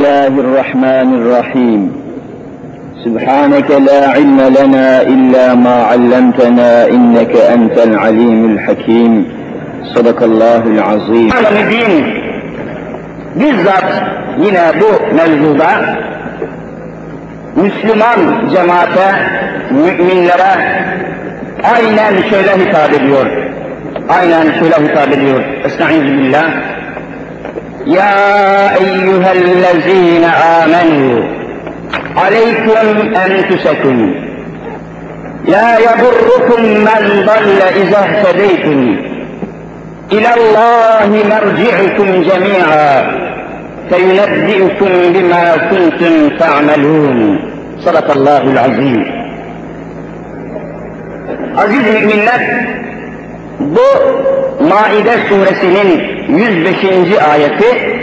الله الرحمن الرحيم سبحانك لا علم لنا إلا ما علمتنا إنك أنت العليم الحكيم صدق الله العظيم Alemidin bizzat yine bu mevzuda Müslüman cemaate, müminlere aynen şöyle hitap ediyor. Aynen şöyle hitap ediyor. Estaizu billah. يا أيها الذين آمنوا عليكم أنفسكم لا يضركم من ضل إذا اهتديتم إلى الله مرجعكم جميعا فينبئكم بما كنتم تعملون. صدق الله العظيم. عزيزي من نفسي bu Maide suresinin 105. ayeti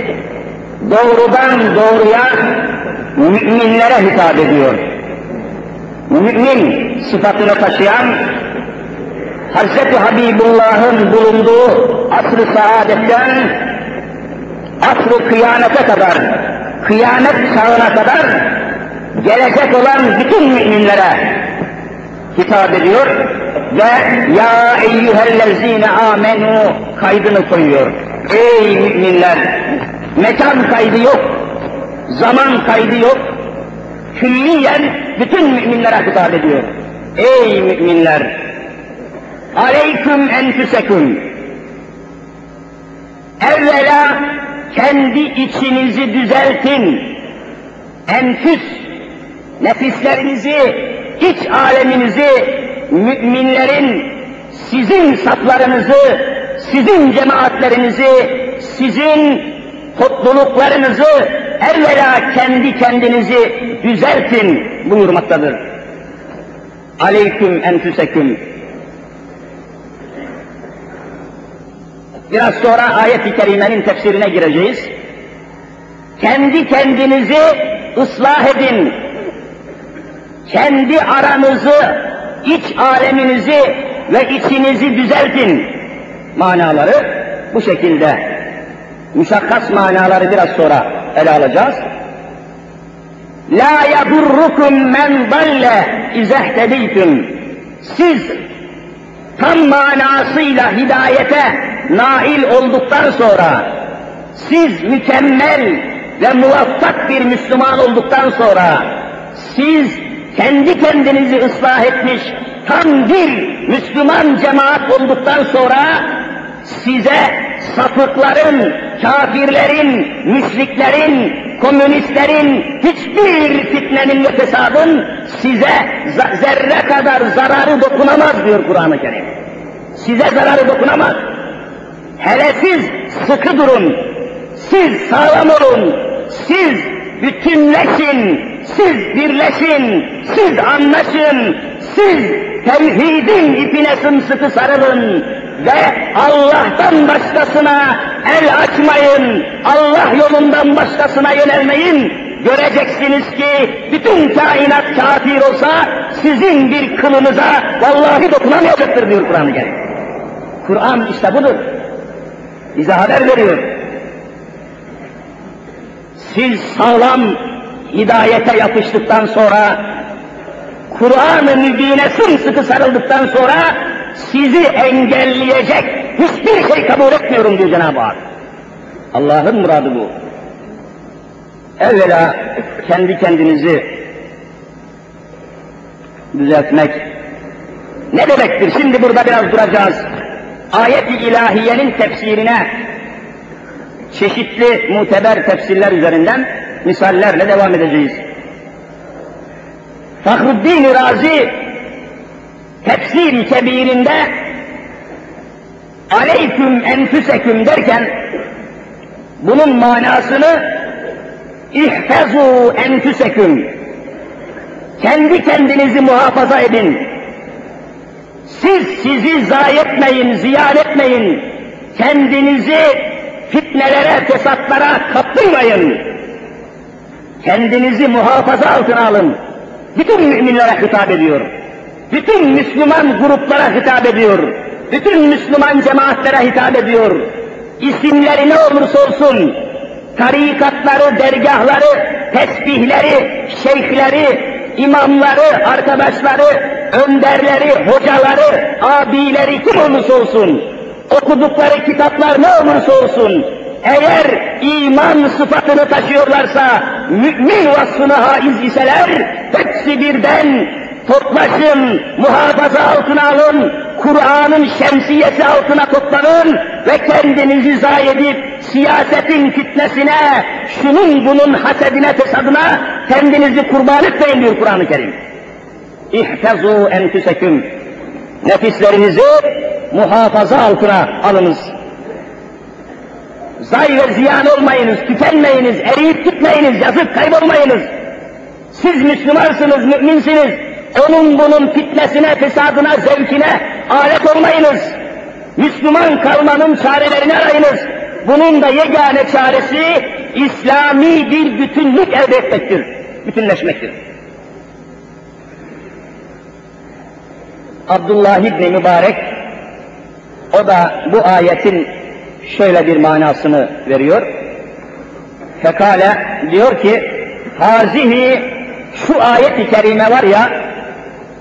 doğrudan doğruya müminlere hitap ediyor. Mümin sıfatını taşıyan Hz. Habibullah'ın bulunduğu asr-ı saadetten asr-ı kıyamete kadar, kıyamet çağına kadar gelecek olan bütün müminlere hitap ediyor ve ya eyyühellezine amenu kaydını koyuyor. Ey müminler! Mekan kaydı yok, zaman kaydı yok. Külliyen bütün müminlere hitap ediyor. Ey müminler! Aleyküm enfüseküm. Evvela kendi içinizi düzeltin. Enfüs, nefislerinizi, iç aleminizi, müminlerin sizin saflarınızı, sizin cemaatlerinizi, sizin topluluklarınızı evvela kendi kendinizi düzeltin buyurmaktadır. Aleyküm enfüseküm. Biraz sonra ayet-i kerimenin tefsirine gireceğiz. Kendi kendinizi ıslah edin. Kendi aranızı, iç aleminizi ve içinizi düzeltin. Manaları bu şekilde. Müşakkas manaları biraz sonra ele alacağız. La yadurrukum men dalle izehtediytüm. Siz tam manasıyla hidayete nail olduktan sonra, siz mükemmel ve muvaffak bir Müslüman olduktan sonra, siz kendi kendinizi ıslah etmiş tam bir Müslüman cemaat olduktan sonra, size sapıkların, kafirlerin, müşriklerin, komünistlerin, hiçbir fitnenin ve fesadın size zerre kadar zararı dokunamaz diyor Kur'an-ı Kerim. Size zararı dokunamaz. Hele siz sıkı durun, siz sağlam olun, siz bütünleşin, siz birleşin, siz anlaşın, siz tevhidin ipine sımsıkı sarılın ve Allah'tan başkasına el açmayın, Allah yolundan başkasına yönelmeyin, göreceksiniz ki bütün kainat kafir olsa sizin bir kılınıza vallahi dokunamayacaktır diyor Kur'an-ı Kerim. Kur'an işte budur. Bize haber veriyor. Siz sağlam hidayete yapıştıktan sonra, Kur'an-ı Mübin'e sımsıkı sarıldıktan sonra sizi engelleyecek hiçbir şey kabul etmiyorum diyor Cenab-ı Hak. Allah'ın muradı bu. Evvela kendi kendinizi düzeltmek ne demektir? Şimdi burada biraz duracağız. Ayet-i ilahiyenin tefsirine çeşitli muteber tefsirler üzerinden misallerle devam edeceğiz. Fahruddin Razi tefsir-i kebirinde aleyküm enfüseküm derken bunun manasını ihfezu enfüseküm kendi kendinizi muhafaza edin. Siz sizi zayi etmeyin, ziyan etmeyin. Kendinizi fitnelere, fesatlara kaptırmayın. Kendinizi muhafaza altına alın. Bütün müminlere hitap ediyor. Bütün Müslüman gruplara hitap ediyor. Bütün Müslüman cemaatlere hitap ediyor. İsimleri ne olursa olsun, tarikatları, dergahları, tesbihleri, şeyhleri, imamları, arkadaşları, önderleri, hocaları, abileri kim olursa olsun, okudukları kitaplar ne olursa olsun, eğer iman sıfatını taşıyorlarsa, mümin vasfını haiz iseler, hepsi birden toplaşın, muhafaza altına alın, Kur'an'ın şemsiyesi altına toplanın ve kendinizi zayi edip siyasetin fitnesine, şunun bunun hasedine, fesadına kendinizi kurban etmeyin diyor Kur'an-ı Kerim. İhfezu enfüseküm. Nefislerinizi muhafaza altına alınız. Zay ve ziyan olmayınız, tükenmeyiniz, eriyip gitmeyiniz, yazıp kaybolmayınız. Siz Müslümansınız, müminsiniz. Onun bunun fitnesine, fesadına, zevkine alet olmayınız. Müslüman kalmanın çarelerini arayınız. Bunun da yegane çaresi İslami bir bütünlük elde etmektir, bütünleşmektir. Abdullah İbni Mübarek, o da bu ayetin şöyle bir manasını veriyor. Fekale diyor ki, hazihi şu ayet-i kerime var ya,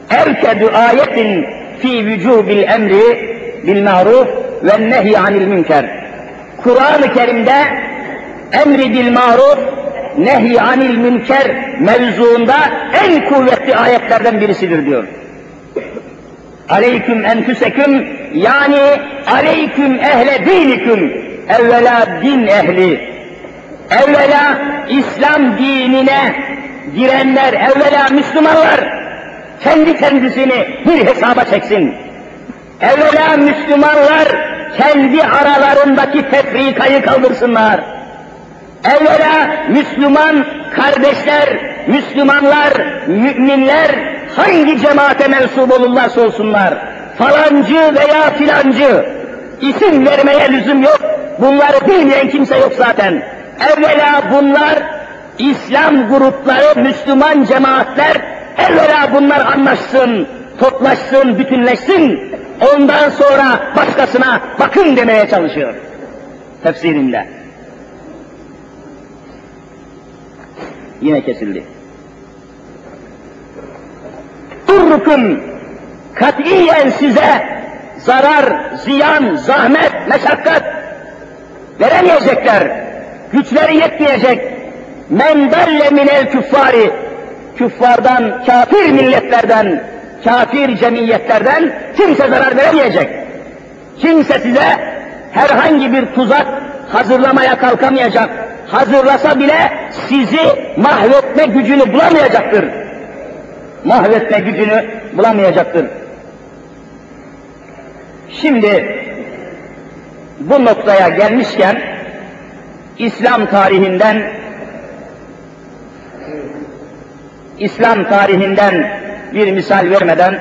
erkedü ayetin fi vücubil emri bil maruf ve nehy anil münker. Kur'an-ı Kerim'de emri bil maruf, nehy anil münker mevzuunda en kuvvetli ayetlerden birisidir diyor. Aleyküm enfüseküm yani aleyküm ehle diniküm evvela din ehli evvela İslam dinine girenler evvela Müslümanlar kendi kendisini bir hesaba çeksin. Evvela Müslümanlar kendi aralarındaki tefrikayı kaldırsınlar. Evvela Müslüman kardeşler, Müslümanlar, müminler hangi cemaate mensup olurlarsa olsunlar, falancı veya filancı, isim vermeye lüzum yok, bunları bilmeyen kimse yok zaten. Evvela bunlar İslam grupları, Müslüman cemaatler, evvela bunlar anlaşsın, toplaşsın, bütünleşsin, ondan sonra başkasına bakın demeye çalışıyor tefsirinde. Yine kesildi. Durrukum katiyen size zarar, ziyan, zahmet, meşakkat veremeyecekler. Güçleri yetmeyecek. Men dalle minel küffari küffardan, kafir milletlerden, kafir cemiyetlerden kimse zarar veremeyecek. Kimse size herhangi bir tuzak hazırlamaya kalkamayacak. Hazırlasa bile sizi mahvetme gücünü bulamayacaktır. Mahvetme gücünü bulamayacaktır. Şimdi bu noktaya gelmişken İslam tarihinden İslam tarihinden bir misal vermeden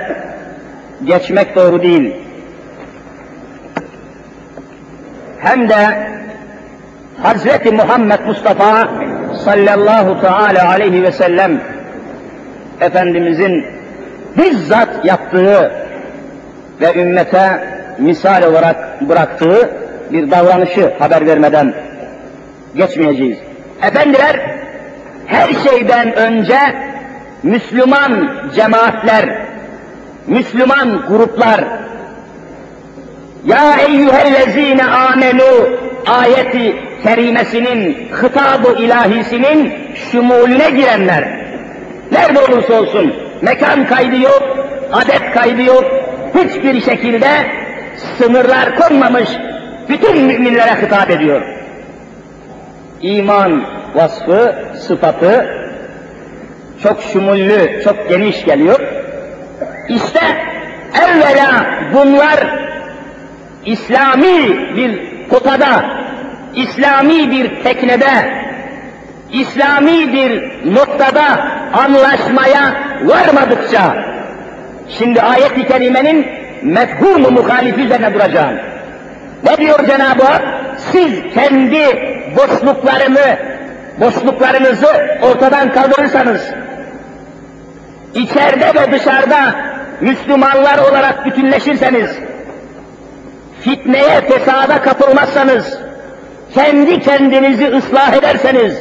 geçmek doğru değil. Hem de Hazreti Muhammed Mustafa sallallahu teala aleyhi ve sellem Efendimizin bizzat yaptığı ve ümmete misal olarak bıraktığı bir davranışı haber vermeden geçmeyeceğiz. Efendiler her şeyden önce Müslüman cemaatler, Müslüman gruplar, Ya eyyühellezine amenu ayeti kerimesinin, hitabı ilahisinin şumulüne girenler, nerede olursa olsun, mekan kaydı yok, adet kaydı yok, hiçbir şekilde sınırlar konmamış, bütün müminlere hitap ediyor. İman vasfı, sıfatı çok şumullü, çok geniş geliyor. İşte evvela bunlar İslami bir potada, İslami bir teknede, İslami bir noktada anlaşmaya varmadıkça, şimdi ayet-i kerimenin mefhumu muhalifi üzerine duracağım. Ne diyor Cenab-ı Hak? Siz kendi boşluklarını, boşluklarınızı ortadan kaldırırsanız, içeride ve dışarıda Müslümanlar olarak bütünleşirseniz, fitneye, fesada kapılmazsanız, kendi kendinizi ıslah ederseniz,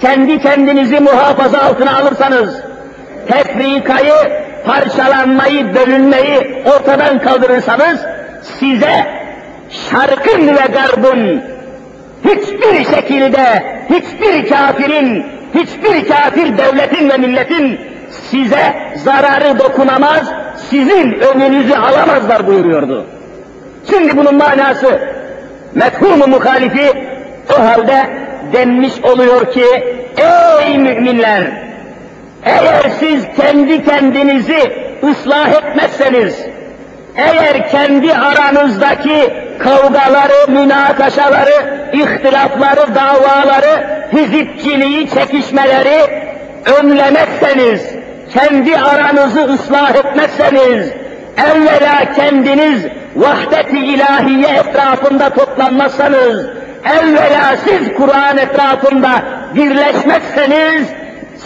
kendi kendinizi muhafaza altına alırsanız, tefrikayı, parçalanmayı, bölünmeyi ortadan kaldırırsanız, size şarkın ve garbın hiçbir şekilde, hiçbir kafirin, hiçbir kafir devletin ve milletin size zararı dokunamaz, sizin önünüzü alamazlar buyuruyordu. Şimdi bunun manası mefhumu muhalifi o halde denmiş oluyor ki ey müminler eğer siz kendi kendinizi ıslah etmezseniz eğer kendi aranızdaki kavgaları, münakaşaları, ihtilafları, davaları, hizipçiliği, çekişmeleri önlemezseniz, kendi aranızı ıslah etmezseniz, evvela kendiniz vahdet-i ilahiye etrafında toplanmazsanız, evvela siz Kur'an etrafında birleşmezseniz,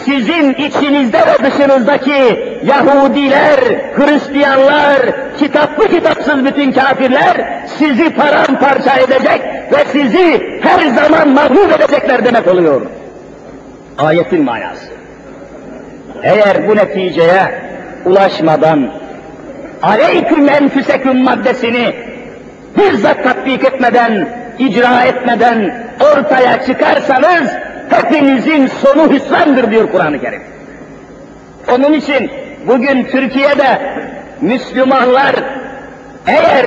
sizin içinizde ve dışınızdaki Yahudiler, Hristiyanlar, kitaplı kitapsız bütün kafirler sizi paramparça edecek ve sizi her zaman mağlup edecekler demek oluyor. Ayetin manası. Eğer bu neticeye ulaşmadan aleyküm enfüseküm maddesini bizzat tatbik etmeden, icra etmeden ortaya çıkarsanız hepinizin sonu hüsrandır diyor Kur'an-ı Kerim. Onun için bugün Türkiye'de Müslümanlar eğer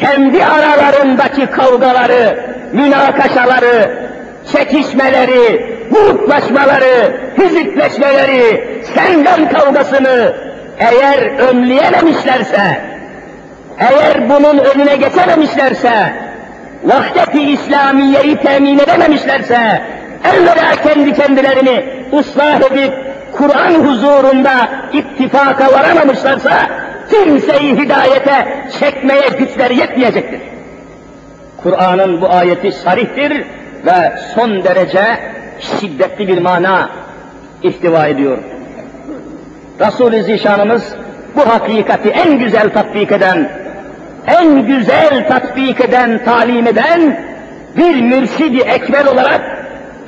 kendi aralarındaki kavgaları, münakaşaları, çekişmeleri, gruplaşmaları, hizipleşmeleri, senden kavgasını eğer önleyememişlerse, eğer bunun önüne geçememişlerse, vahdet-i İslamiye'yi temin edememişlerse, evvela kendi kendilerini ıslah edip, Kur'an huzurunda ittifaka varamamışlarsa, kimseyi hidayete çekmeye güçleri yetmeyecektir. Kur'an'ın bu ayeti sarihtir ve son derece şiddetli bir mana ihtiva ediyor. Resul-i Zişanımız bu hakikati en güzel tatbik eden, en güzel tatbik eden, talim eden bir mürşidi ekber olarak,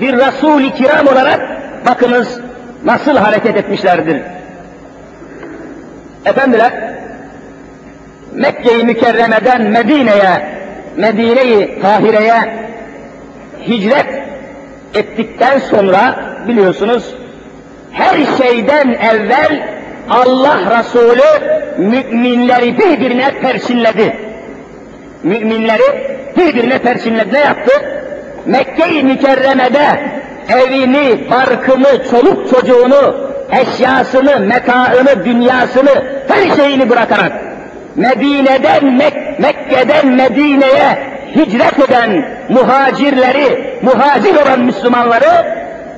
bir Resul-i Kiram olarak bakınız nasıl hareket etmişlerdir. Efendiler, Mekke-i Mükerreme'den Medine'ye, Medine-i Tahire'ye hicret ettikten sonra biliyorsunuz her şeyden evvel Allah Resulü müminleri birbirine perçinledi. Müminleri birbirine perçinledi. Ne yaptı? Mekke-i Mükerreme'de evini, barkını, çoluk çocuğunu, eşyasını, metaını, dünyasını, her şeyini bırakarak Medine'den, Mek Mekke'den Medine'ye hicret eden muhacirleri, muhacir olan Müslümanları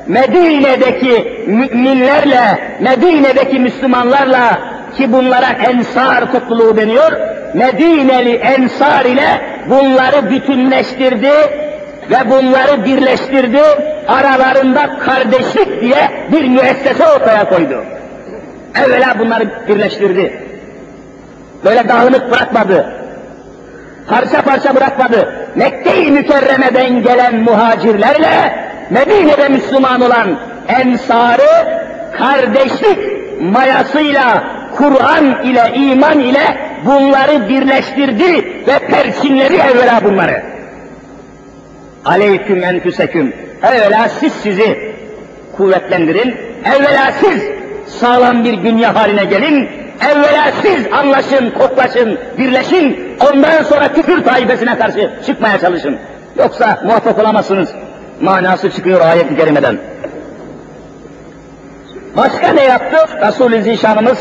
Medine'deki müminlerle, Medine'deki Müslümanlarla ki bunlara ensar topluluğu deniyor, Medineli ensar ile bunları bütünleştirdi ve bunları birleştirdi, aralarında kardeşlik diye bir müessese ortaya koydu. Evvela bunları birleştirdi. Böyle dağınık bırakmadı. Parça parça bırakmadı. Mekke-i Mükerreme'den gelen muhacirlerle Medine'de Müslüman olan ensarı kardeşlik mayasıyla, Kur'an ile, iman ile bunları birleştirdi ve perçinleri evvela bunları. Aleyküm enfüseküm. Evvela siz sizi kuvvetlendirin. Evvela siz sağlam bir dünya haline gelin. Evvela siz anlaşın, koklaşın, birleşin. Ondan sonra küfür taibesine karşı çıkmaya çalışın. Yoksa muvaffak olamazsınız manası çıkıyor ayet-i kerimeden. Başka ne yaptı Resul-i Zişanımız?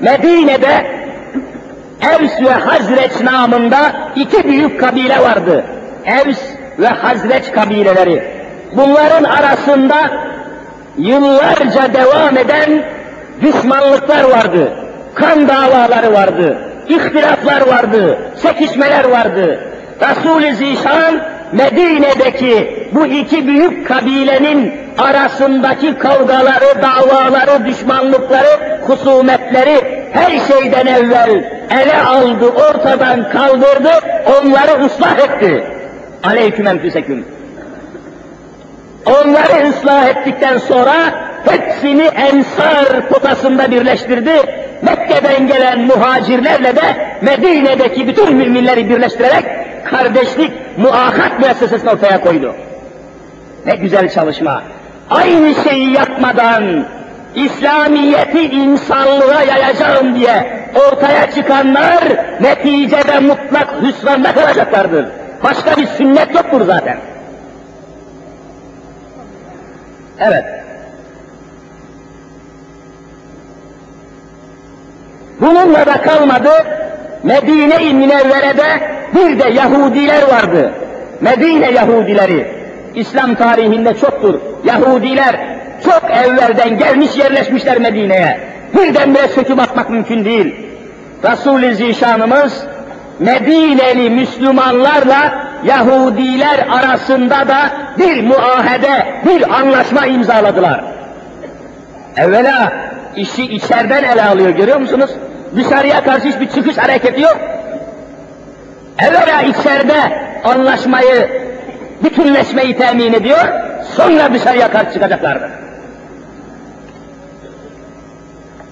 Medine'de Evs ve Hazreç namında iki büyük kabile vardı. Evs ve Hazreç kabileleri. Bunların arasında yıllarca devam eden düşmanlıklar vardı. Kan davaları vardı. ihtilaflar vardı. Çekişmeler vardı. Resul-i Zişan Medine'deki bu iki büyük kabilenin arasındaki kavgaları, davaları, düşmanlıkları, husumetleri her şeyden evvel ele aldı, ortadan kaldırdı, onları ıslah etti. Aleyküm enfüseküm. Onları ıslah ettikten sonra hepsini ensar potasında birleştirdi. Mekke'den gelen muhacirlerle de Medine'deki bütün müminleri birleştirerek kardeşlik, muahat müessesesini ortaya koydu. Ne güzel çalışma. Aynı şeyi yapmadan İslamiyeti insanlığa yayacağım diye ortaya çıkanlar neticede mutlak hüsranda kalacaklardır. Başka bir sünnet yoktur zaten. Evet. Bununla da kalmadı. Medine-i Münevvere'de bir de Yahudiler vardı. Medine Yahudileri. İslam tarihinde çoktur. Yahudiler çok evvelden gelmiş yerleşmişler Medine'ye. Birdenbire söküp atmak mümkün değil. Resul-i Zişanımız Medineli Müslümanlarla Yahudiler arasında da bir muahede, bir anlaşma imzaladılar. Evvela işi içeriden ele alıyor görüyor musunuz? Dışarıya karşı hiçbir çıkış hareketi yok. Evvela içeride anlaşmayı, bütünleşmeyi temin ediyor, sonra dışarıya karşı çıkacaklardır.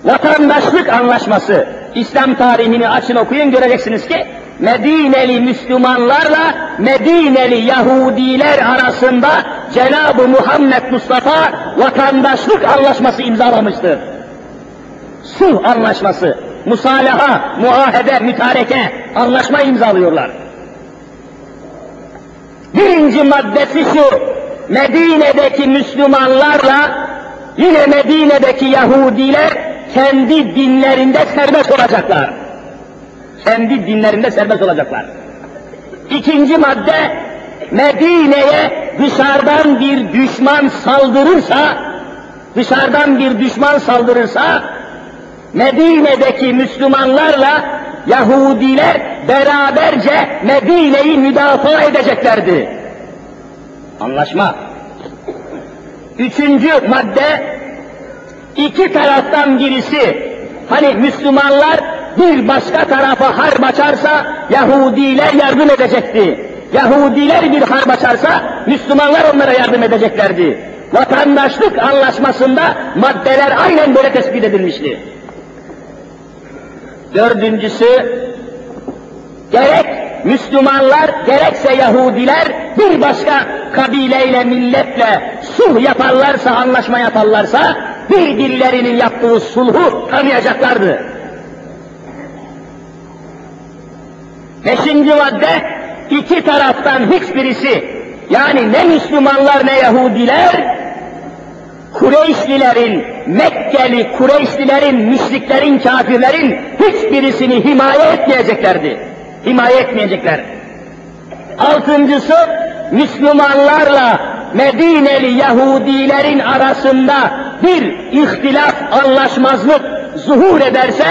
Vatandaşlık anlaşması, İslam tarihini açın okuyun göreceksiniz ki, Medineli Müslümanlarla Medineli Yahudiler arasında Cenab-ı Muhammed Mustafa vatandaşlık anlaşması imzalamıştır. Sulh anlaşması, musalaha, muahede, mütareke, anlaşma imzalıyorlar. Birinci maddesi şu, Medine'deki Müslümanlarla yine Medine'deki Yahudiler kendi dinlerinde serbest olacaklar. Kendi dinlerinde serbest olacaklar. İkinci madde, Medine'ye dışarıdan bir düşman saldırırsa, dışarıdan bir düşman saldırırsa, Medine'deki Müslümanlarla Yahudiler beraberce Medine'yi müdafaa edeceklerdi. Anlaşma. Üçüncü madde, iki taraftan birisi, hani Müslümanlar bir başka tarafa harp açarsa Yahudiler yardım edecekti. Yahudiler bir harp açarsa Müslümanlar onlara yardım edeceklerdi. Vatandaşlık anlaşmasında maddeler aynen böyle tespit edilmişti. Dördüncüsü, gerek Müslümanlar gerekse Yahudiler bir başka kabileyle, milletle sulh yaparlarsa, anlaşma yaparlarsa birbirlerinin yaptığı sulhu tanıyacaklardı. Beşinci madde, iki taraftan hiçbirisi, yani ne Müslümanlar ne Yahudiler, Kureyşlilerin, Mekkeli Kureyşlilerin, müşriklerin, kafirlerin hiçbirisini himaye etmeyeceklerdi. Himaye etmeyecekler. Altıncısı, Müslümanlarla Medineli Yahudilerin arasında bir ihtilaf, anlaşmazlık zuhur ederse,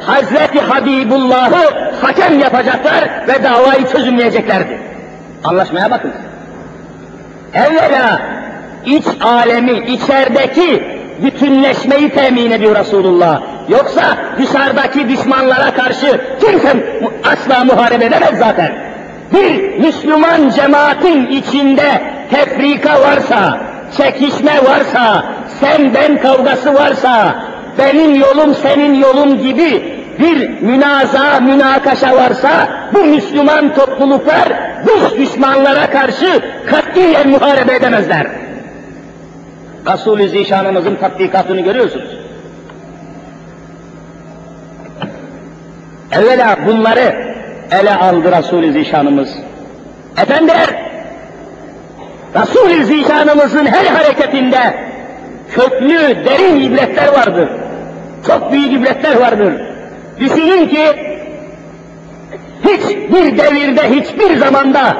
Hazreti Habibullah'ı hakem yapacaklar ve davayı çözümleyeceklerdi. Anlaşmaya bakın. Evvela iç alemi, içerideki bütünleşmeyi temin ediyor Resulullah. Yoksa dışarıdaki düşmanlara karşı kimse asla muharebe edemez zaten. Bir Müslüman cemaatin içinde tefrika varsa, çekişme varsa, sen ben kavgası varsa, benim yolum senin yolun gibi bir münaza, münakaşa varsa bu Müslüman topluluklar dış düşmanlara karşı katiyen muharebe edemezler. Resul-i Zişanımızın tatbikatını görüyorsunuz. Evvela bunları ele aldı Resul-i Zişanımız. Efendiler, Resul-i Zişanımızın her hareketinde köklü, derin ibretler vardır. Çok büyük ibretler vardır. Düşünün ki, hiçbir devirde, hiçbir zamanda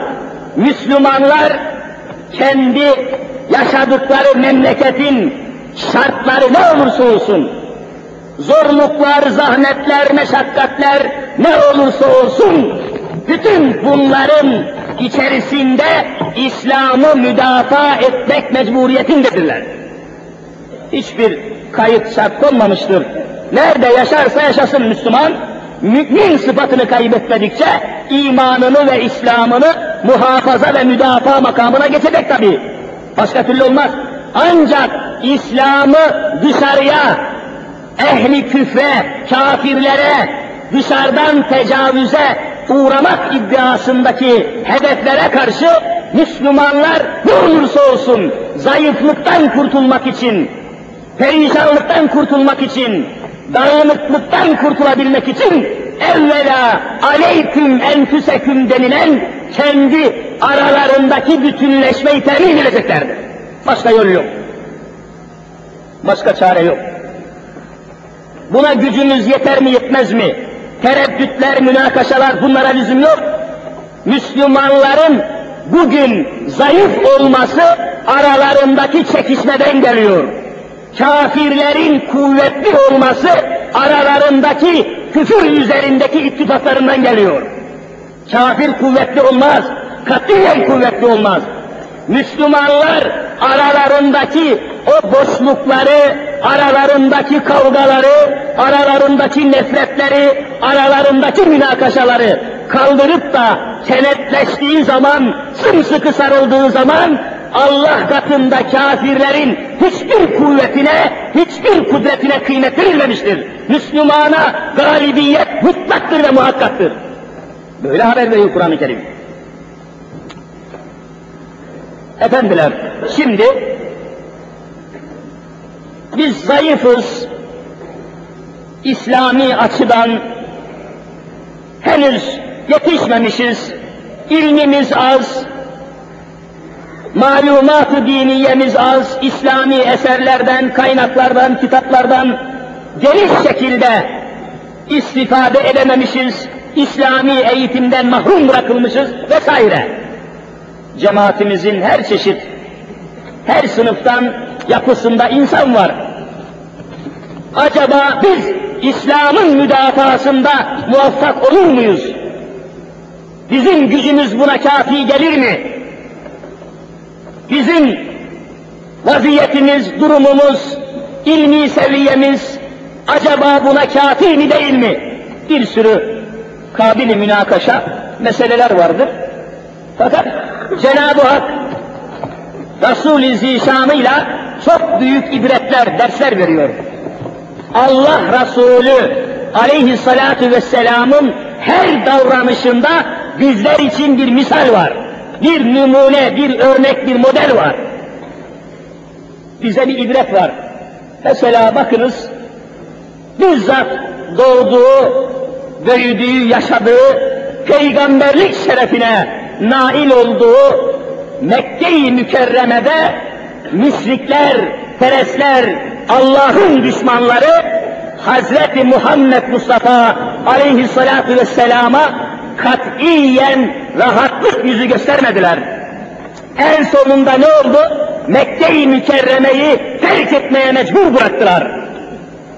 Müslümanlar kendi yaşadıkları memleketin şartları ne olursa olsun, zorluklar, zahmetler, meşakkatler ne olursa olsun, bütün bunların içerisinde İslam'ı müdafaa etmek mecburiyetindedirler. Hiçbir kayıt şart konmamıştır. Nerede yaşarsa yaşasın Müslüman, mümin sıfatını kaybetmedikçe imanını ve İslam'ını muhafaza ve müdafaa makamına geçecek tabi. Başka türlü olmaz. Ancak İslam'ı dışarıya, ehli küfre, kafirlere, dışarıdan tecavüze uğramak iddiasındaki hedeflere karşı Müslümanlar ne olursa olsun zayıflıktan kurtulmak için, perişanlıktan kurtulmak için, dağınıklıktan kurtulabilmek için evvela aleyküm enfüseküm denilen kendi aralarındaki bütünleşmeyi temin edeceklerdir. Başka yol yok. Başka çare yok. Buna gücümüz yeter mi yetmez mi? Tereddütler, münakaşalar bunlara lüzum yok. Müslümanların bugün zayıf olması aralarındaki çekişmeden geliyor. Kafirlerin kuvvetli olması aralarındaki küfür üzerindeki ittifaklarından geliyor. Kafir kuvvetli olmaz, katiyen kuvvetli olmaz. Müslümanlar aralarındaki o boşlukları, aralarındaki kavgaları, aralarındaki nefretleri, aralarındaki münakaşaları kaldırıp da kenetleştiği zaman, sımsıkı sarıldığı zaman Allah katında kafirlerin hiçbir kuvvetine, hiçbir kudretine kıymet verilmemiştir. Müslümana galibiyet mutlaktır ve muhakkaktır. Böyle haber veriyor Kur'an-ı Kerim. Efendiler, şimdi biz zayıfız, İslami açıdan henüz yetişmemişiz, ilmimiz az, malumat-ı diniyemiz az, İslami eserlerden, kaynaklardan, kitaplardan geniş şekilde istifade edememişiz, İslami eğitimden mahrum bırakılmışız vesaire. Cemaatimizin her çeşit, her sınıftan yapısında insan var. Acaba biz İslam'ın müdafasında muvaffak olur muyuz? Bizim gücümüz buna kafi gelir mi? Bizim vaziyetimiz, durumumuz, ilmi seviyemiz acaba buna kafi mi değil mi? Bir sürü kabili münakaşa meseleler vardır. Fakat Cenab-ı Hak Resul-i Zişan'ıyla çok büyük ibretler, dersler veriyor. Allah Resulü aleyhissalatu vesselamın her davranışında bizler için bir misal var. Bir numune, bir örnek, bir model var. Bize bir ibret var. Mesela bakınız, bizzat doğduğu, büyüdüğü, yaşadığı, peygamberlik şerefine nail olduğu Mekke-i Mükerreme'de müşrikler, perestler, Allah'ın düşmanları Hazreti Muhammed Mustafa aleyhissalatu vesselama katiyen rahatlık yüzü göstermediler. En sonunda ne oldu? Mekke-i Mükerreme'yi terk etmeye mecbur bıraktılar.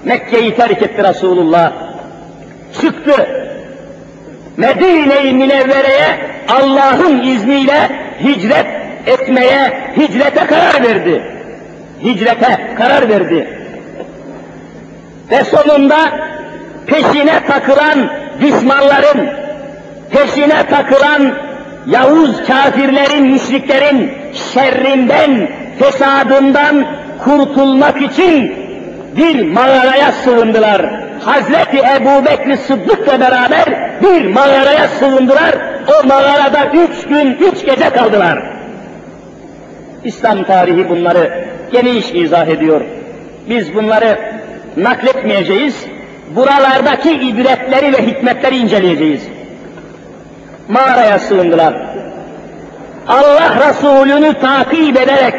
Mekke'yi terk etti Resulullah. Çıktı. Medine-i Münevvere'ye Allah'ın izniyle hicret etmeye, hicrete karar verdi. Hicrete karar verdi. Ve sonunda peşine takılan düşmanların, peşine takılan Yavuz kafirlerin, müşriklerin şerrinden, fesadından kurtulmak için bir mağaraya sığındılar. Hazreti Ebu Bekir Sıddık'la beraber bir mağaraya sığındılar. O mağarada üç gün, üç gece kaldılar. İslam tarihi bunları geniş izah ediyor. Biz bunları nakletmeyeceğiz. Buralardaki ibretleri ve hikmetleri inceleyeceğiz. Mağaraya sığındılar. Allah Resulü'nü takip ederek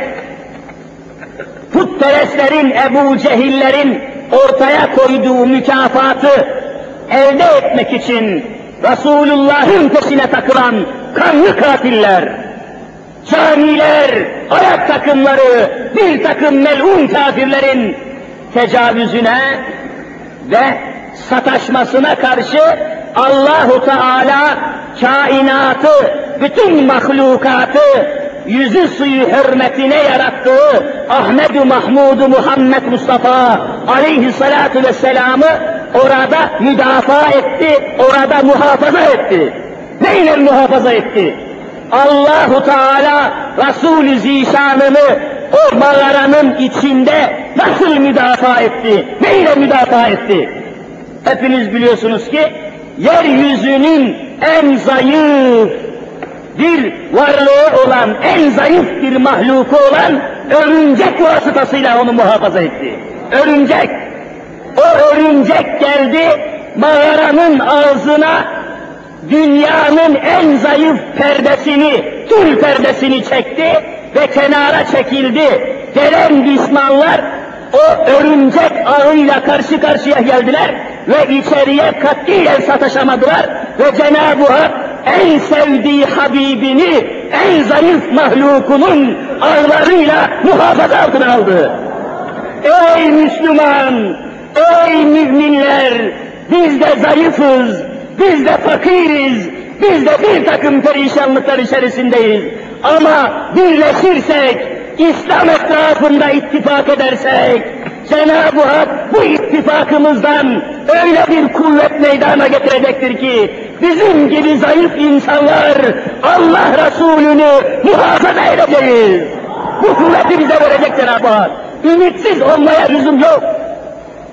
putperestlerin, Ebu Cehillerin ortaya koyduğu mükafatı elde etmek için Resulullah'ın peşine takılan kanlı katiller, caniler, ayak takımları, bir takım melun kafirlerin tecavüzüne ve sataşmasına karşı Allahu Teala kainatı, bütün mahlukatı yüzü suyu hürmetine yarattığı Ahmed-i Mahmud Muhammed Mustafa aleyhissalatu vesselam'ı orada müdafaa etti, orada muhafaza etti. Neyle muhafaza etti? Allahu Teala Resulü Zişanını o mağaranın içinde nasıl müdafaa etti? Neyle müdafaa etti? Hepiniz biliyorsunuz ki yeryüzünün en zayıf bir varlığı olan, en zayıf bir mahluku olan örümcek vasıtasıyla onu muhafaza etti. Örümcek. O örümcek geldi mağaranın ağzına dünyanın en zayıf perdesini, tül perdesini çekti ve kenara çekildi. Gelen düşmanlar o örümcek ağıyla karşı karşıya geldiler ve içeriye katiyen sataşamadılar ve Cenab-ı Hak en sevdiği Habibini en zayıf mahlukunun ağlarıyla muhafaza altına aldı. Ey Müslüman, ey müminler, biz de zayıfız, biz de fakiriz, biz de bir takım perişanlıklar içerisindeyiz. Ama birleşirsek, İslam etrafında ittifak edersek, Cenab-ı Hak bu ittifakımızdan öyle bir kuvvet meydana getirecektir ki, bizim gibi zayıf insanlar Allah Resulü'nü muhafaza edeceğiz. Bu kuvveti bize verecek Cenab-ı Hak. Ümitsiz olmaya lüzum yok.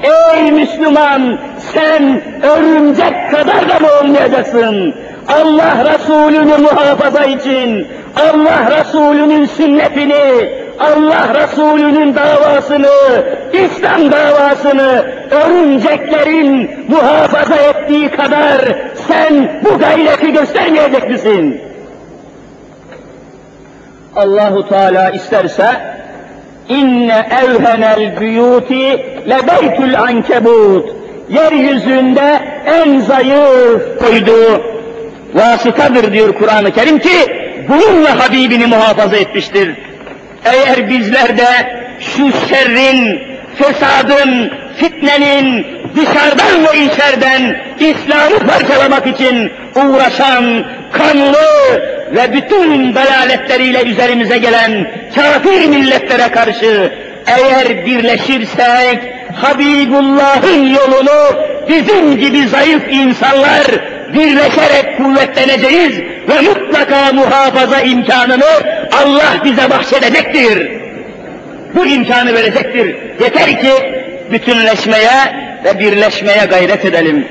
Ey Müslüman, sen örümcek kadar da mı olmayacaksın? Allah Resulü'nü muhafaza için, Allah Resulü'nün sünnetini, Allah Resulü'nün davasını, İslam davasını örümceklerin muhafaza ettiği kadar sen bu gayreti göstermeyecek misin? Allahu Teala isterse inne evhenel buyuti lebeytül ankebut yeryüzünde en zayıf koyduğu vasıtadır diyor Kur'an-ı Kerim ki bununla Habibini muhafaza etmiştir. Eğer bizler de şu şerrin, fesadın, fitnenin dışarıdan ve içeriden İslam'ı parçalamak için uğraşan kanlı ve bütün dalaletleriyle üzerimize gelen kafir milletlere karşı eğer birleşirsek Habibullah'ın yolunu bizim gibi zayıf insanlar birleşerek kuvvetleneceğiz ve mutlaka muhafaza imkanını Allah bize bahşedecektir. Bu imkanı verecektir. Yeter ki bütünleşmeye ve birleşmeye gayret edelim.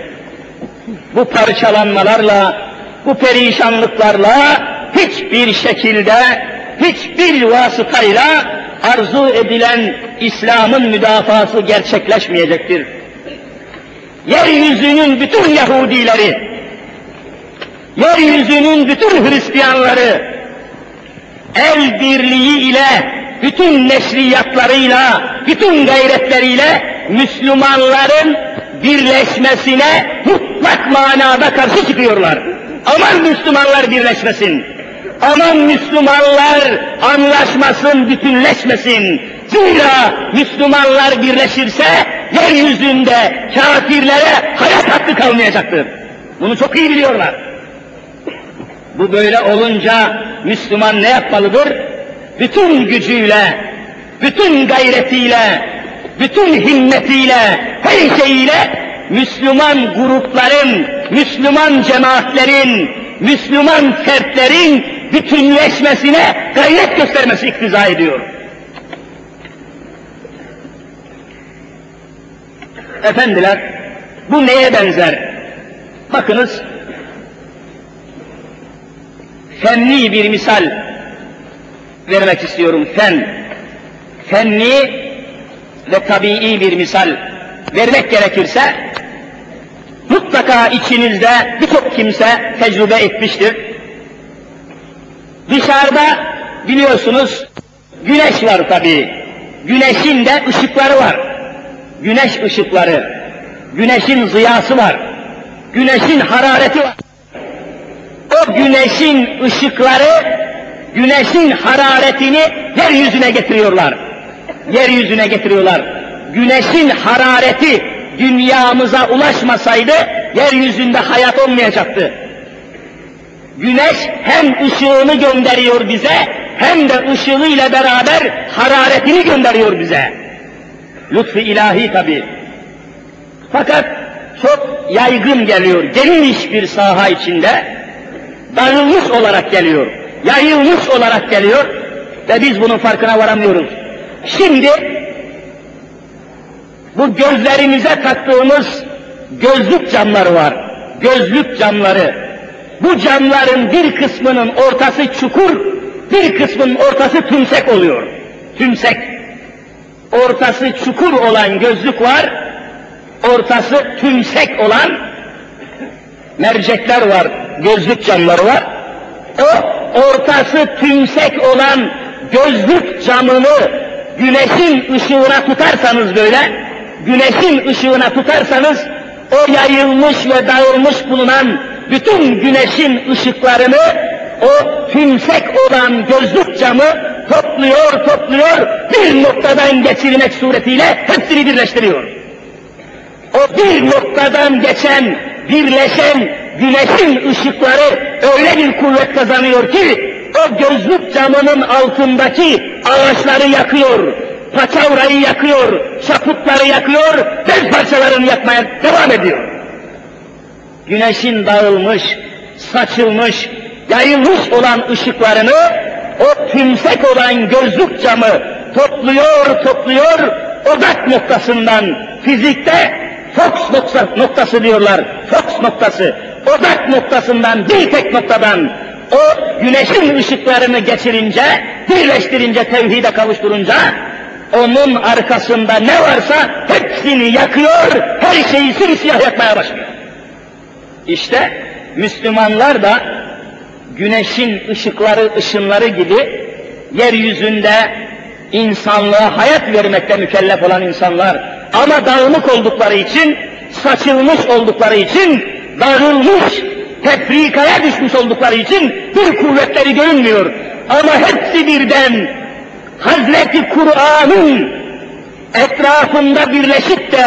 Bu parçalanmalarla, bu perişanlıklarla hiçbir şekilde, hiçbir vasıtayla arzu edilen İslam'ın müdafası gerçekleşmeyecektir. Yeryüzünün bütün Yahudileri, yeryüzünün bütün Hristiyanları el birliği ile, bütün neşriyatlarıyla, bütün gayretleriyle Müslümanların birleşmesine mutlak manada karşı çıkıyorlar. Aman Müslümanlar birleşmesin. Aman Müslümanlar anlaşmasın, bütünleşmesin. Zira Müslümanlar birleşirse yeryüzünde kafirlere hayat hakkı kalmayacaktır. Bunu çok iyi biliyorlar. Bu böyle olunca Müslüman ne yapmalıdır? Bütün gücüyle, bütün gayretiyle, bütün himmetiyle, her şeyiyle Müslüman grupların, Müslüman cemaatlerin, Müslüman fertlerin bütünleşmesine gayret göstermesi iktiza ediyor. Efendiler, bu neye benzer? Bakınız, fenni bir misal vermek istiyorum, fen. Fenni ve tabii bir misal vermek gerekirse, mutlaka içinizde birçok kimse tecrübe etmiştir. Dışarıda biliyorsunuz güneş var tabii. Güneşin de ışıkları var. Güneş ışıkları, güneşin ziyası var. Güneşin harareti var. O güneşin ışıkları, güneşin hararetini yeryüzüne getiriyorlar. Yeryüzüne getiriyorlar. Güneşin harareti dünyamıza ulaşmasaydı yeryüzünde hayat olmayacaktı. Güneş hem ışığını gönderiyor bize hem de ışığıyla beraber hararetini gönderiyor bize. Lütfu ilahi tabi. Fakat çok yaygın geliyor, geniş bir saha içinde dağılmış olarak geliyor. yayılmış olarak geliyor ve biz bunun farkına varamıyoruz. Şimdi bu gözlerimize taktığımız gözlük camları var. Gözlük camları. Bu camların bir kısmının ortası çukur, bir kısmının ortası tümsek oluyor. Tümsek. Ortası çukur olan gözlük var, ortası tümsek olan mercekler var, gözlük camları var. O ortası tümsek olan gözlük camını güneşin ışığına tutarsanız böyle, güneşin ışığına tutarsanız o yayılmış ve dağılmış bulunan bütün güneşin ışıklarını o tümsek olan gözlük camı topluyor topluyor bir noktadan geçirmek suretiyle hepsini birleştiriyor. O bir noktadan geçen, birleşen güneşin ışıkları öyle bir kuvvet kazanıyor ki o gözlük camının altındaki ağaçları yakıyor, paçavrayı yakıyor, çaputları yakıyor, bez parçalarını yakmaya devam ediyor. Güneşin dağılmış, saçılmış, yayılmış olan ışıklarını o tümsek olan gözlük camı topluyor, topluyor, odak noktasından fizikte Fox noktası, noktası diyorlar, Fox noktası, odak noktasından bir tek noktadan o güneşin ışıklarını geçirince, birleştirince, tevhide kavuşturunca onun arkasında ne varsa hepsini yakıyor, her şeyi simsiyah yakmaya başlıyor. İşte Müslümanlar da güneşin ışıkları, ışınları gibi yeryüzünde insanlığa hayat vermekte mükellef olan insanlar ama dağınık oldukları için, saçılmış oldukları için, dağılmış, tefrikaya düşmüş oldukları için bir kuvvetleri görünmüyor. Ama hepsi birden Hazreti Kur'an'ın etrafında birleşip de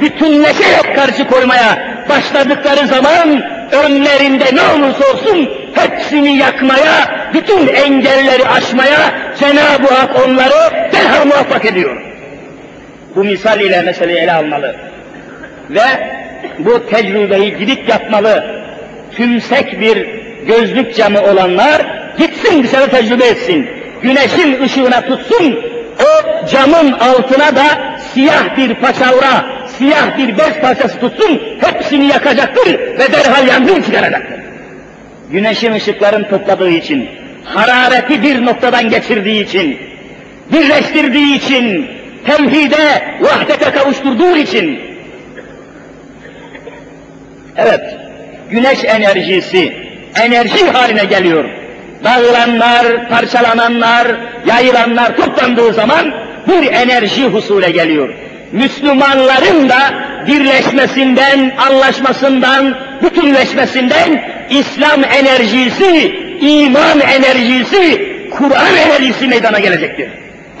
bütünleşerek karşı koymaya başladıkları zaman önlerinde ne olursa olsun hepsini yakmaya, bütün engelleri aşmaya Cenab-ı Hak onları derhal muvaffak ediyor. Bu misal ile meseleyi ele almalı. Ve bu tecrübeyi gidip yapmalı. Tümsek bir gözlük camı olanlar gitsin dışarı tecrübe etsin. Güneşin ışığına tutsun, o camın altına da siyah bir paçavra, siyah bir bez parçası tutsun, hepsini yakacaktır ve derhal yangın çıkaracaktır. Güneşin ışıkların topladığı için, harareti bir noktadan geçirdiği için, birleştirdiği için, tevhide, vahdete kavuşturduğu için, evet, güneş enerjisi, enerji haline geliyor. Dağılanlar, parçalananlar, yayılanlar toplandığı zaman bir enerji husule geliyor. Müslümanların da birleşmesinden, anlaşmasından, bütünleşmesinden İslam enerjisi, iman enerjisi, Kur'an enerjisi meydana gelecektir.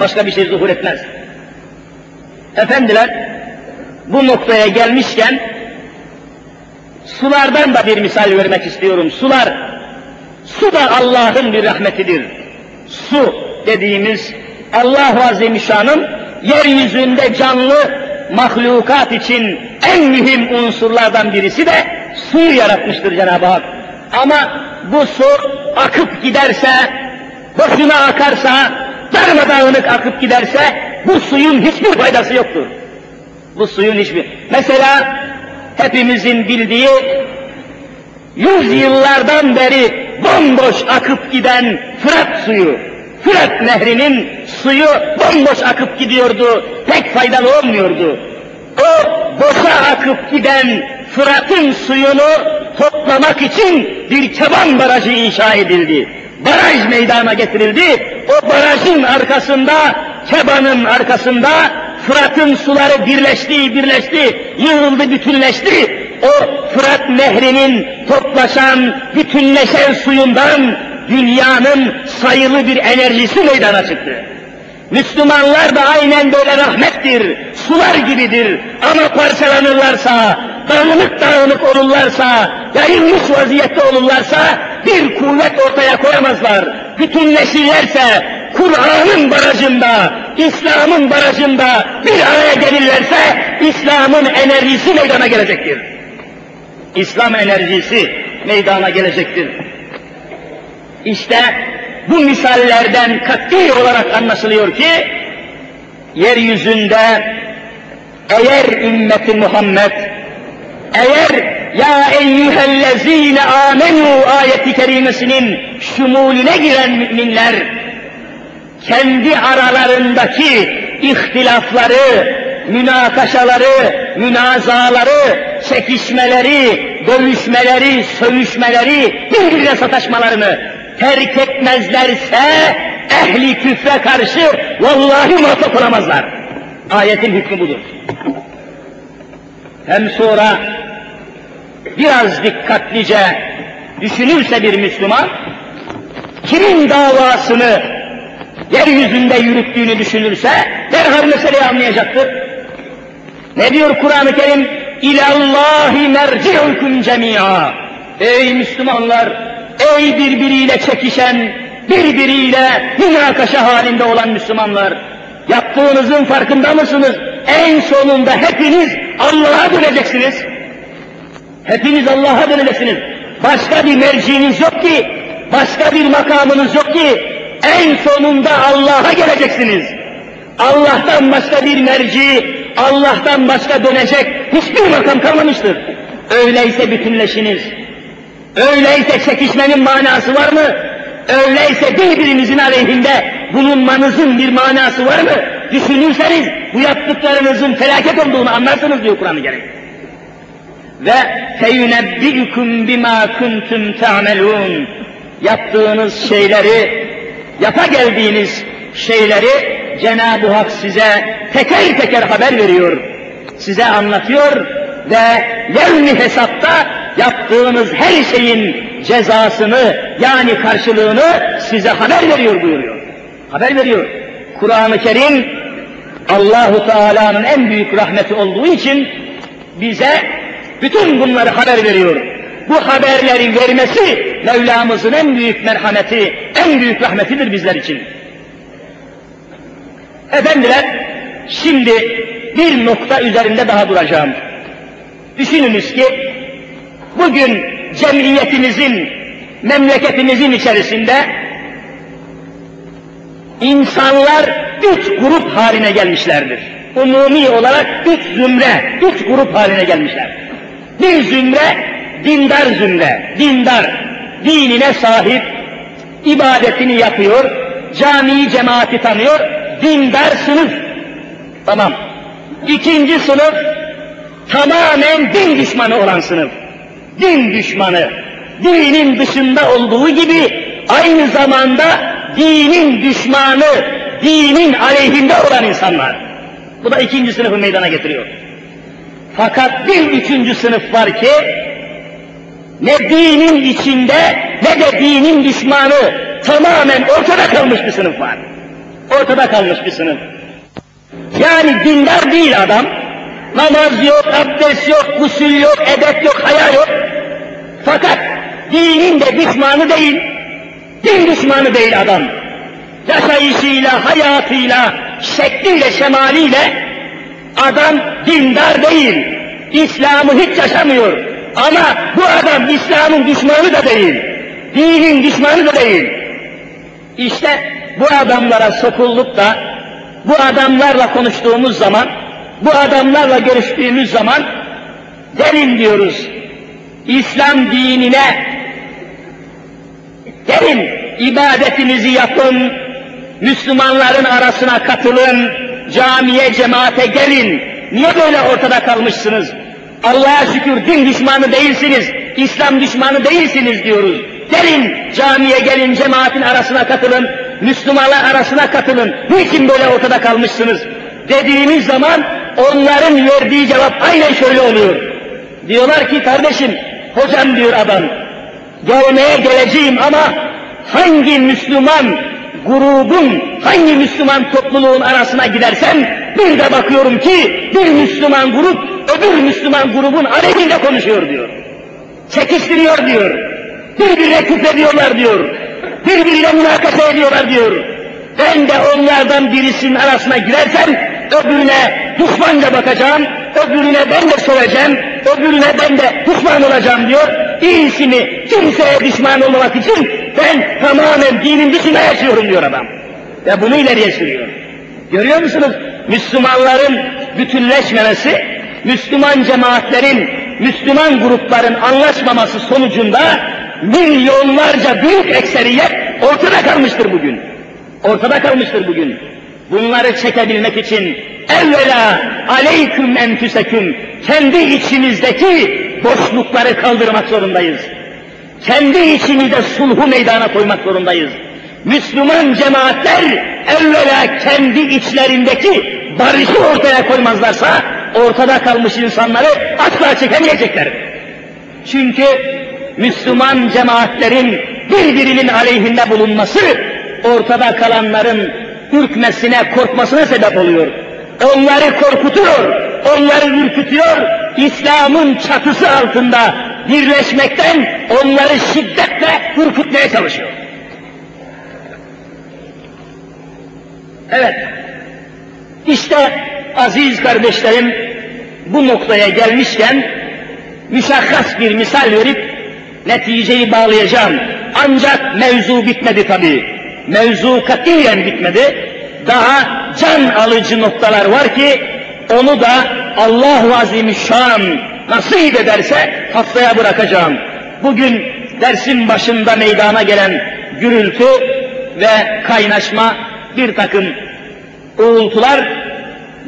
Başka bir şey zuhur etmez. Efendiler, bu noktaya gelmişken sulardan da bir misal vermek istiyorum. Sular, su da Allah'ın bir rahmetidir. Su dediğimiz Allah Azimüşşan'ın yeryüzünde canlı mahlukat için en mühim unsurlardan birisi de suyu yaratmıştır Cenab-ı Hak. Ama bu su akıp giderse, boşuna akarsa, darmadağınık akıp giderse bu suyun hiçbir faydası yoktur. Bu suyun hiçbir... Mesela hepimizin bildiği yüz yıllardan beri bomboş akıp giden Fırat suyu, Fırat nehrinin suyu bomboş akıp gidiyordu, pek faydalı olmuyordu. O boşa akıp giden Fırat'ın suyunu toplamak için bir çaban barajı inşa edildi. Baraj meydana getirildi. O barajın arkasında, Keban'ın arkasında Fırat'ın suları birleşti, birleşti, yığıldı, bütünleşti. O Fırat nehrinin toplaşan, bütünleşen suyundan dünyanın sayılı bir enerjisi meydana çıktı. Müslümanlar da aynen böyle rahmettir, sular gibidir. Ama parçalanırlarsa, dağınık dağınık olurlarsa, yayılmış vaziyette olurlarsa bir kuvvet ortaya koyamazlar. Bütünleşirlerse, Kur'an'ın barajında, İslam'ın barajında bir araya gelirlerse, İslam'ın enerjisi meydana gelecektir. İslam enerjisi meydana gelecektir. İşte bu misallerden kat'i olarak anlaşılıyor ki, yeryüzünde eğer ümmeti Muhammed, eğer ya eyyühellezine amenu ayeti kerimesinin şumulüne giren müminler, kendi aralarındaki ihtilafları, münakaşaları, münazaları, çekişmeleri, dövüşmeleri, sövüşmeleri, birbirine sataşmalarını terk etmezlerse ehli küfre karşı vallahi muvaffak olamazlar. Ayetin hükmü budur. Hem sonra biraz dikkatlice düşünürse bir Müslüman, kimin davasını yeryüzünde yürüttüğünü düşünürse derhal meseleyi anlayacaktır. Ne diyor Kur'an-ı Kerim? İlallahi merci'ukum cemi'a. Ey Müslümanlar, ey birbiriyle çekişen, birbiriyle münakaşa halinde olan Müslümanlar, yaptığınızın farkında mısınız? En sonunda hepiniz Allah'a döneceksiniz. Hepiniz Allah'a döneceksiniz. Başka bir merciiniz yok ki, başka bir makamınız yok ki, en sonunda Allah'a geleceksiniz. Allah'tan başka bir merci, Allah'tan başka dönecek hiçbir makam kalmamıştır. Öyleyse bütünleşiniz. Öyleyse çekişmenin manası var mı? Öyleyse birbirinizin aleyhinde bulunmanızın bir manası var mı? Düşünürseniz bu yaptıklarınızın felaket olduğunu anlarsınız diyor Kur'an-ı Kerim. Ve feyunebbi'ukum bima kuntum ta'melun. Yaptığınız şeyleri, yapa geldiğiniz şeyleri Cenab-ı Hak size teker teker haber veriyor. Size anlatıyor ve yarın hesapta yaptığınız her şeyin cezasını yani karşılığını size haber veriyor buyuruyor. Haber veriyor. Kur'an-ı Kerim Allahu Teala'nın en büyük rahmeti olduğu için bize bütün bunları haber veriyor. Bu haberleri vermesi Mevlamızın en büyük merhameti, en büyük rahmetidir bizler için. Efendiler, şimdi bir nokta üzerinde daha duracağım. Düşününüz ki, bugün cemiyetimizin, memleketimizin içerisinde insanlar üç grup haline gelmişlerdir. Umumi olarak üç zümre, üç grup haline gelmişler. Bir zümre, dindar zümre, dindar, dinine sahip, ibadetini yapıyor, camiyi cemaati tanıyor, dindar sınıf. Tamam. İkinci sınıf, tamamen din düşmanı olan sınıf. Din düşmanı. Dinin dışında olduğu gibi aynı zamanda dinin düşmanı, dinin aleyhinde olan insanlar. Bu da ikinci sınıfı meydana getiriyor. Fakat bir üçüncü sınıf var ki, ne dinin içinde ne de dinin düşmanı tamamen ortada kalmış bir sınıf var. Ortada kalmış bir sınıf. Yani dindar değil adam. Namaz yok, abdest yok, gusül yok, edep yok, haya yok. Fakat dinin de düşmanı değil. Din düşmanı değil adam. Yaşayışıyla, hayatıyla, şekliyle, şemaliyle adam dindar değil. İslam'ı hiç yaşamıyor. Ama bu adam İslam'ın düşmanı da değil. Dinin düşmanı da değil. İşte bu adamlara sokulduk da bu adamlarla konuştuğumuz zaman, bu adamlarla görüştüğümüz zaman gelin diyoruz. İslam dinine gelin ibadetinizi yapın, Müslümanların arasına katılın, camiye, cemaate gelin. Niye böyle ortada kalmışsınız? Allah'a şükür din düşmanı değilsiniz, İslam düşmanı değilsiniz diyoruz. Gelin camiye gelin, cemaatin arasına katılın, Müslümanlar arasına katılın. Niçin böyle ortada kalmışsınız? Dediğimiz zaman onların verdiği cevap aynen şöyle oluyor. Diyorlar ki kardeşim, hocam diyor adam, gelmeye geleceğim ama hangi Müslüman grubun, hangi Müslüman topluluğun arasına gidersem bir de bakıyorum ki bir Müslüman grup öbür Müslüman grubun aleyhinde konuşuyor diyor. Çekiştiriyor diyor. Birbirine küfrediyorlar diyor. Birbirine münakaşa ediyorlar diyor. Ben de onlardan birisinin arasına girersem öbürüne düşmanca bakacağım, öbürüne ben de söyleyeceğim, öbürüne ben de düşman olacağım diyor. İyisini kimseye düşman olmamak için Ben tamamen dinin dışında yaşıyorum diyor adam. Ve bunu ileriye sürüyor. Görüyor musunuz? Müslümanların bütünleşmemesi, Müslüman cemaatlerin, Müslüman grupların anlaşmaması sonucunda milyonlarca büyük ekseriyet ortada kalmıştır bugün. Ortada kalmıştır bugün. Bunları çekebilmek için evvela aleyküm enfüseküm kendi içimizdeki boşlukları kaldırmak zorundayız. Kendi içimizde sulhu meydana koymak zorundayız. Müslüman cemaatler evvela kendi içlerindeki barışı ortaya koymazlarsa ortada kalmış insanları asla çekemeyecekler. Çünkü Müslüman cemaatlerin birbirinin aleyhinde bulunması ortada kalanların ürkmesine, korkmasına sebep oluyor. Onları korkutuyor, onları ürkütüyor, İslam'ın çatısı altında birleşmekten onları şiddetle ürkütmeye çalışıyor. Evet, işte aziz kardeşlerim bu noktaya gelmişken müşahhas bir misal verip neticeyi bağlayacağım. Ancak mevzu bitmedi tabi. Mevzu katiyen bitmedi. Daha can alıcı noktalar var ki onu da Allah-u Azimüşşan nasip ederse haftaya bırakacağım. Bugün dersin başında meydana gelen gürültü ve kaynaşma bir takım uğultular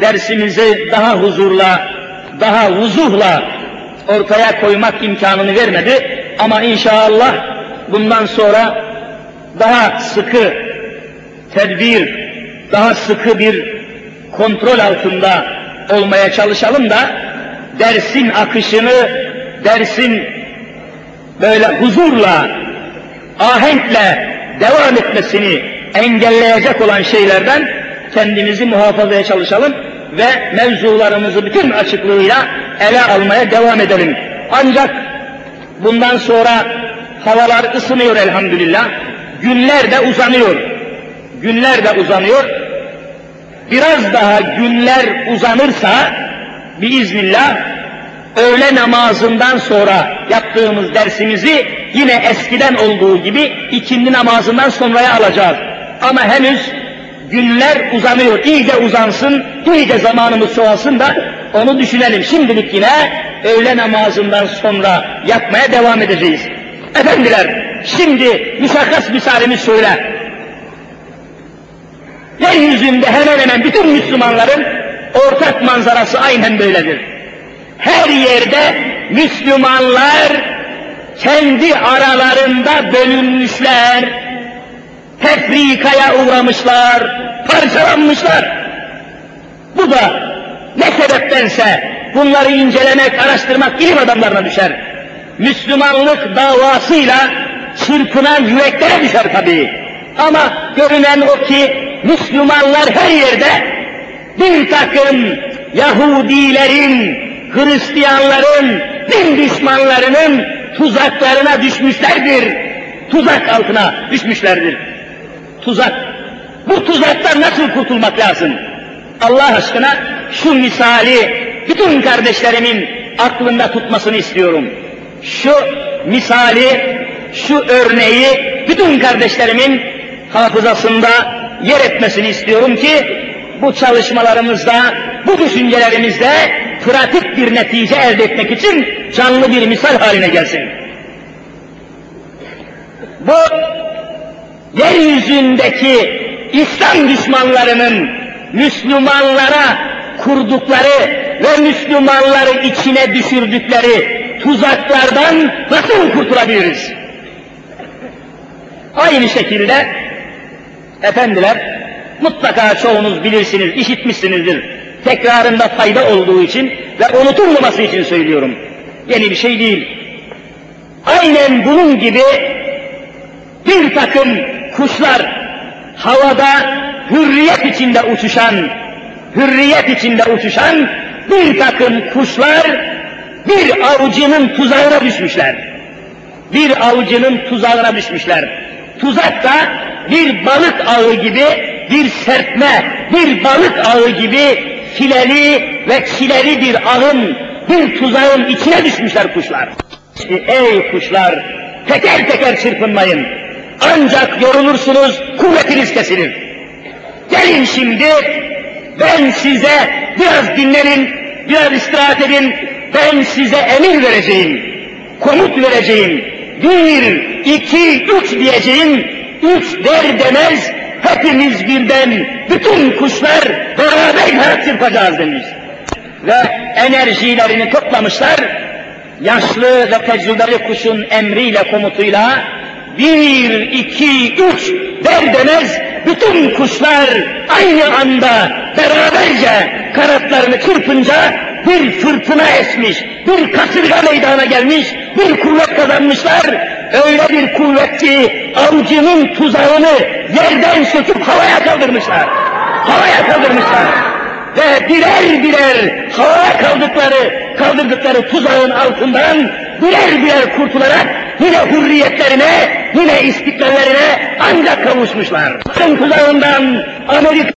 dersimizi daha huzurla, daha vuzuhla ortaya koymak imkanını vermedi. Ama inşallah bundan sonra daha sıkı tedbir, daha sıkı bir kontrol altında olmaya çalışalım da dersin akışını, dersin böyle huzurla, ahenkle devam etmesini engelleyecek olan şeylerden kendimizi muhafazaya çalışalım ve mevzularımızı bütün açıklığıyla ele almaya devam edelim. Ancak bundan sonra havalar ısınıyor elhamdülillah. Günler de uzanıyor. Günler de uzanıyor. Biraz daha günler uzanırsa biiznillah öğle namazından sonra yaptığımız dersimizi yine eskiden olduğu gibi ikindi namazından sonraya alacağız. Ama henüz günler uzanıyor, iyice uzansın, iyice zamanımız çoğalsın da onu düşünelim. Şimdilik yine öğle namazından sonra yapmaya devam edeceğiz. Efendiler, şimdi müşakkas misalini söyle. Yeryüzünde hemen hemen bütün Müslümanların ortak manzarası aynen böyledir. Her yerde Müslümanlar kendi aralarında bölünmüşler, tefrikaya uğramışlar, parçalanmışlar. Bu da ne sebeptense bunları incelemek, araştırmak ilim adamlarına düşer. Müslümanlık davasıyla çırpınan yüreklere düşer tabii. Ama görünen o ki Müslümanlar her yerde bir takım Yahudilerin, Hristiyanların, din düşmanlarının tuzaklarına düşmüşlerdir. Tuzak altına düşmüşlerdir. Tuzak. Bu tuzaktan nasıl kurtulmak lazım? Allah aşkına şu misali bütün kardeşlerimin aklında tutmasını istiyorum. Şu misali, şu örneği bütün kardeşlerimin hafızasında yer etmesini istiyorum ki bu çalışmalarımızda, bu düşüncelerimizde pratik bir netice elde etmek için canlı bir misal haline gelsin. Bu yeryüzündeki İslam düşmanlarının Müslümanlara kurdukları ve Müslümanları içine düşürdükleri tuzaklardan nasıl kurtulabiliriz? Aynı şekilde efendiler mutlaka çoğunuz bilirsiniz, işitmişsinizdir. Tekrarında fayda olduğu için ve unutulmaması için söylüyorum. Yeni bir şey değil. Aynen bunun gibi bir takım kuşlar havada hürriyet içinde uçuşan, hürriyet içinde uçuşan bir takım kuşlar bir avcının tuzağına düşmüşler. Bir avcının tuzağına düşmüşler. Tuzak da bir balık ağı gibi, bir serpme, bir balık ağı gibi fileli ve çileli bir ağın, bir tuzağın içine düşmüşler kuşlar. Ey kuşlar, teker teker çırpınmayın. Ancak yorulursunuz, kuvvetiniz kesilir. Gelin şimdi, ben size biraz dinlenin, biraz istirahat edin, ben size emir vereceğim, komut vereceğim. Bir, iki, üç diyeceğim, üç der demez, hepimiz birden, bütün kuşlar beraber kanat çırpacağız demiş. Ve enerjilerini toplamışlar, yaşlı ve tecrübeli kuşun emriyle, komutuyla, bir, iki, üç der demez, bütün kuşlar aynı anda beraberce kanatlarını çırpınca bir fırtına esmiş, bir kasırga meydana gelmiş, bir kuvvet kazanmışlar. Öyle bir kuvvet ki avcının tuzağını yerden söküp havaya kaldırmışlar. Havaya kaldırmışlar. Ve birer birer havaya kaldıkları, kaldırdıkları tuzağın altından birer birer kurtularak yine hürriyetlerine, yine istiklallerine ancak kavuşmuşlar. Tuzağından Amerika